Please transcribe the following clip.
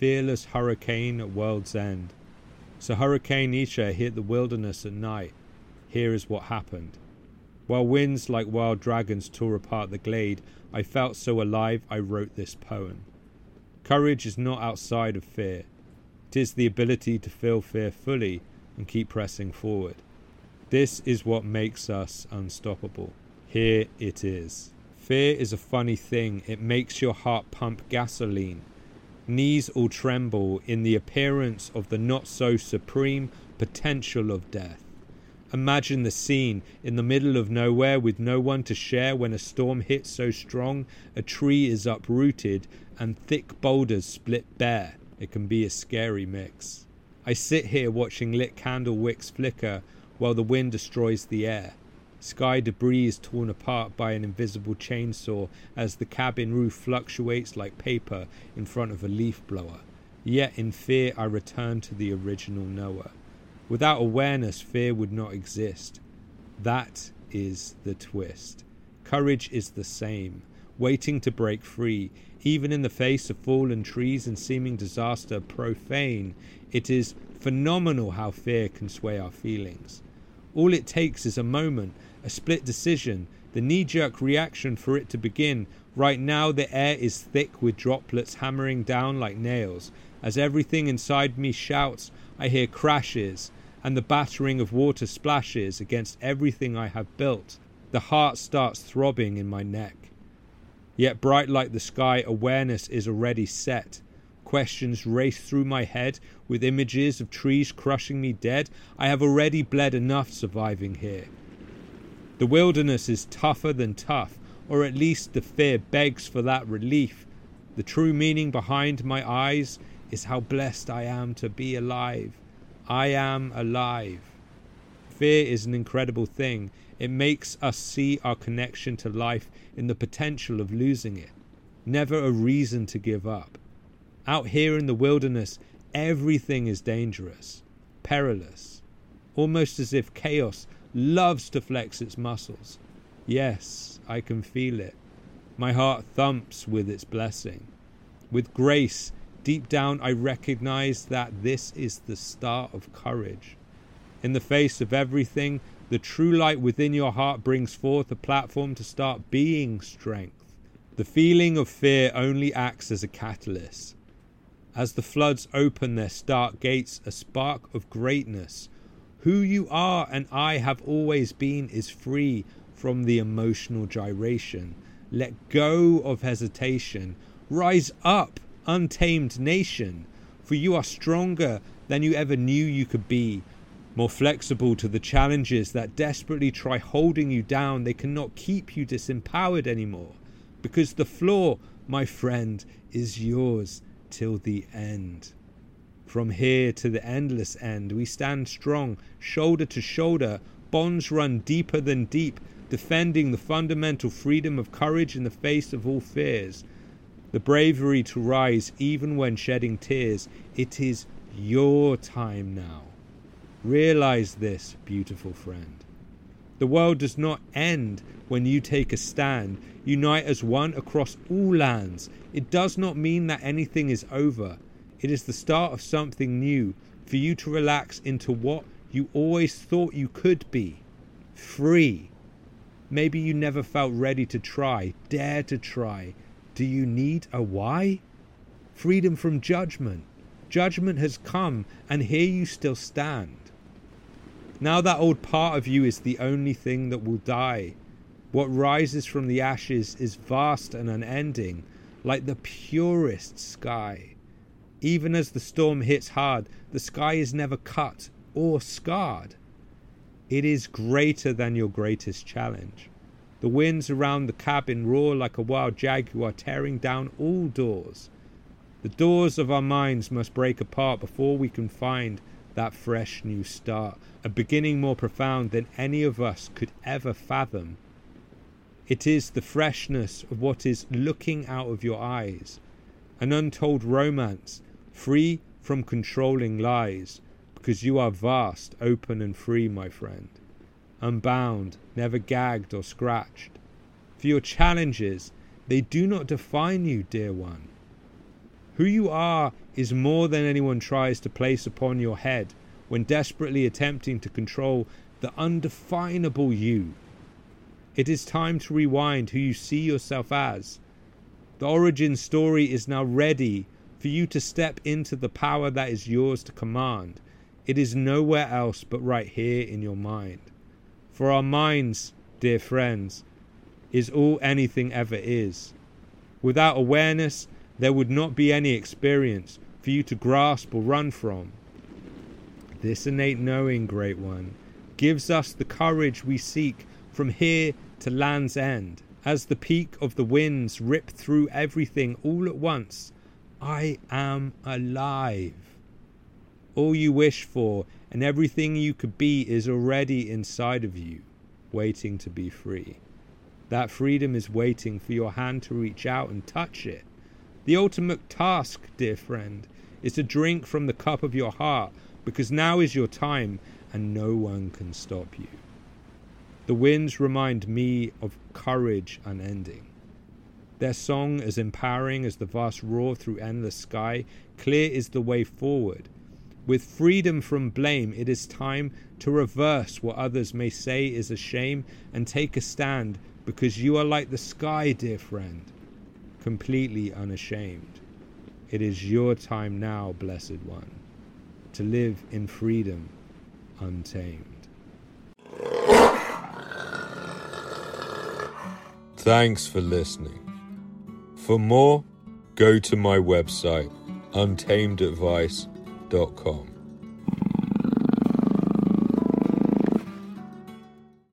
fearless hurricane at world's end. So Hurricane Isha hit the wilderness at night. Here is what happened. While winds like wild dragons tore apart the glade, I felt so alive I wrote this poem. Courage is not outside of fear. It is the ability to feel fear fully and keep pressing forward. This is what makes us unstoppable. Here it is. Fear is a funny thing. It makes your heart pump gasoline. Knees all tremble in the appearance of the not so supreme potential of death. Imagine the scene in the middle of nowhere with no one to share when a storm hits so strong a tree is uprooted and thick boulders split bare. It can be a scary mix. I sit here watching lit candle wicks flicker while the wind destroys the air. Sky debris is torn apart by an invisible chainsaw as the cabin roof fluctuates like paper in front of a leaf blower. Yet in fear I return to the original Noah. Without awareness, fear would not exist. That is the twist. Courage is the same, waiting to break free. Even in the face of fallen trees and seeming disaster profane, it is phenomenal how fear can sway our feelings. All it takes is a moment, a split decision, the knee jerk reaction for it to begin. Right now, the air is thick with droplets hammering down like nails. As everything inside me shouts, I hear crashes and the battering of water splashes against everything I have built. The heart starts throbbing in my neck. Yet, bright like the sky, awareness is already set. Questions race through my head with images of trees crushing me dead. I have already bled enough surviving here. The wilderness is tougher than tough, or at least the fear begs for that relief. The true meaning behind my eyes is how blessed I am to be alive. I am alive. Fear is an incredible thing. It makes us see our connection to life in the potential of losing it. Never a reason to give up. Out here in the wilderness, everything is dangerous, perilous, almost as if chaos loves to flex its muscles. Yes, I can feel it. My heart thumps with its blessing. With grace, deep down, I recognize that this is the start of courage. In the face of everything, the true light within your heart brings forth a platform to start being strength. The feeling of fear only acts as a catalyst. As the floods open their stark gates, a spark of greatness. Who you are and I have always been is free from the emotional gyration. Let go of hesitation. Rise up, untamed nation, for you are stronger than you ever knew you could be. More flexible to the challenges that desperately try holding you down, they cannot keep you disempowered anymore. Because the floor, my friend, is yours till the end. From here to the endless end, we stand strong, shoulder to shoulder, bonds run deeper than deep, defending the fundamental freedom of courage in the face of all fears. The bravery to rise even when shedding tears. It is your time now. Realize this, beautiful friend. The world does not end when you take a stand. Unite as one across all lands. It does not mean that anything is over. It is the start of something new for you to relax into what you always thought you could be free. Maybe you never felt ready to try, dare to try. Do you need a why? Freedom from judgment. Judgment has come, and here you still stand. Now that old part of you is the only thing that will die. What rises from the ashes is vast and unending, like the purest sky. Even as the storm hits hard, the sky is never cut or scarred. It is greater than your greatest challenge. The winds around the cabin roar like a wild jaguar tearing down all doors. The doors of our minds must break apart before we can find that fresh new start, a beginning more profound than any of us could ever fathom. It is the freshness of what is looking out of your eyes, an untold romance, free from controlling lies, because you are vast, open, and free, my friend, unbound, never gagged or scratched. For your challenges, they do not define you, dear one. Who you are is more than anyone tries to place upon your head when desperately attempting to control the undefinable you. It is time to rewind who you see yourself as. The origin story is now ready for you to step into the power that is yours to command. It is nowhere else but right here in your mind. For our minds, dear friends, is all anything ever is. Without awareness, there would not be any experience for you to grasp or run from. This innate knowing, Great One, gives us the courage we seek from here to land's end. As the peak of the winds rip through everything all at once, I am alive. All you wish for and everything you could be is already inside of you, waiting to be free. That freedom is waiting for your hand to reach out and touch it. The ultimate task, dear friend, is to drink from the cup of your heart because now is your time and no one can stop you. The winds remind me of courage unending. Their song as empowering as the vast roar through endless sky, clear is the way forward. With freedom from blame, it is time to reverse what others may say is a shame and take a stand because you are like the sky, dear friend, completely unashamed. It is your time now, Blessed One, to live in freedom untamed. Thanks for listening. For more, go to my website, untamedadvice.com.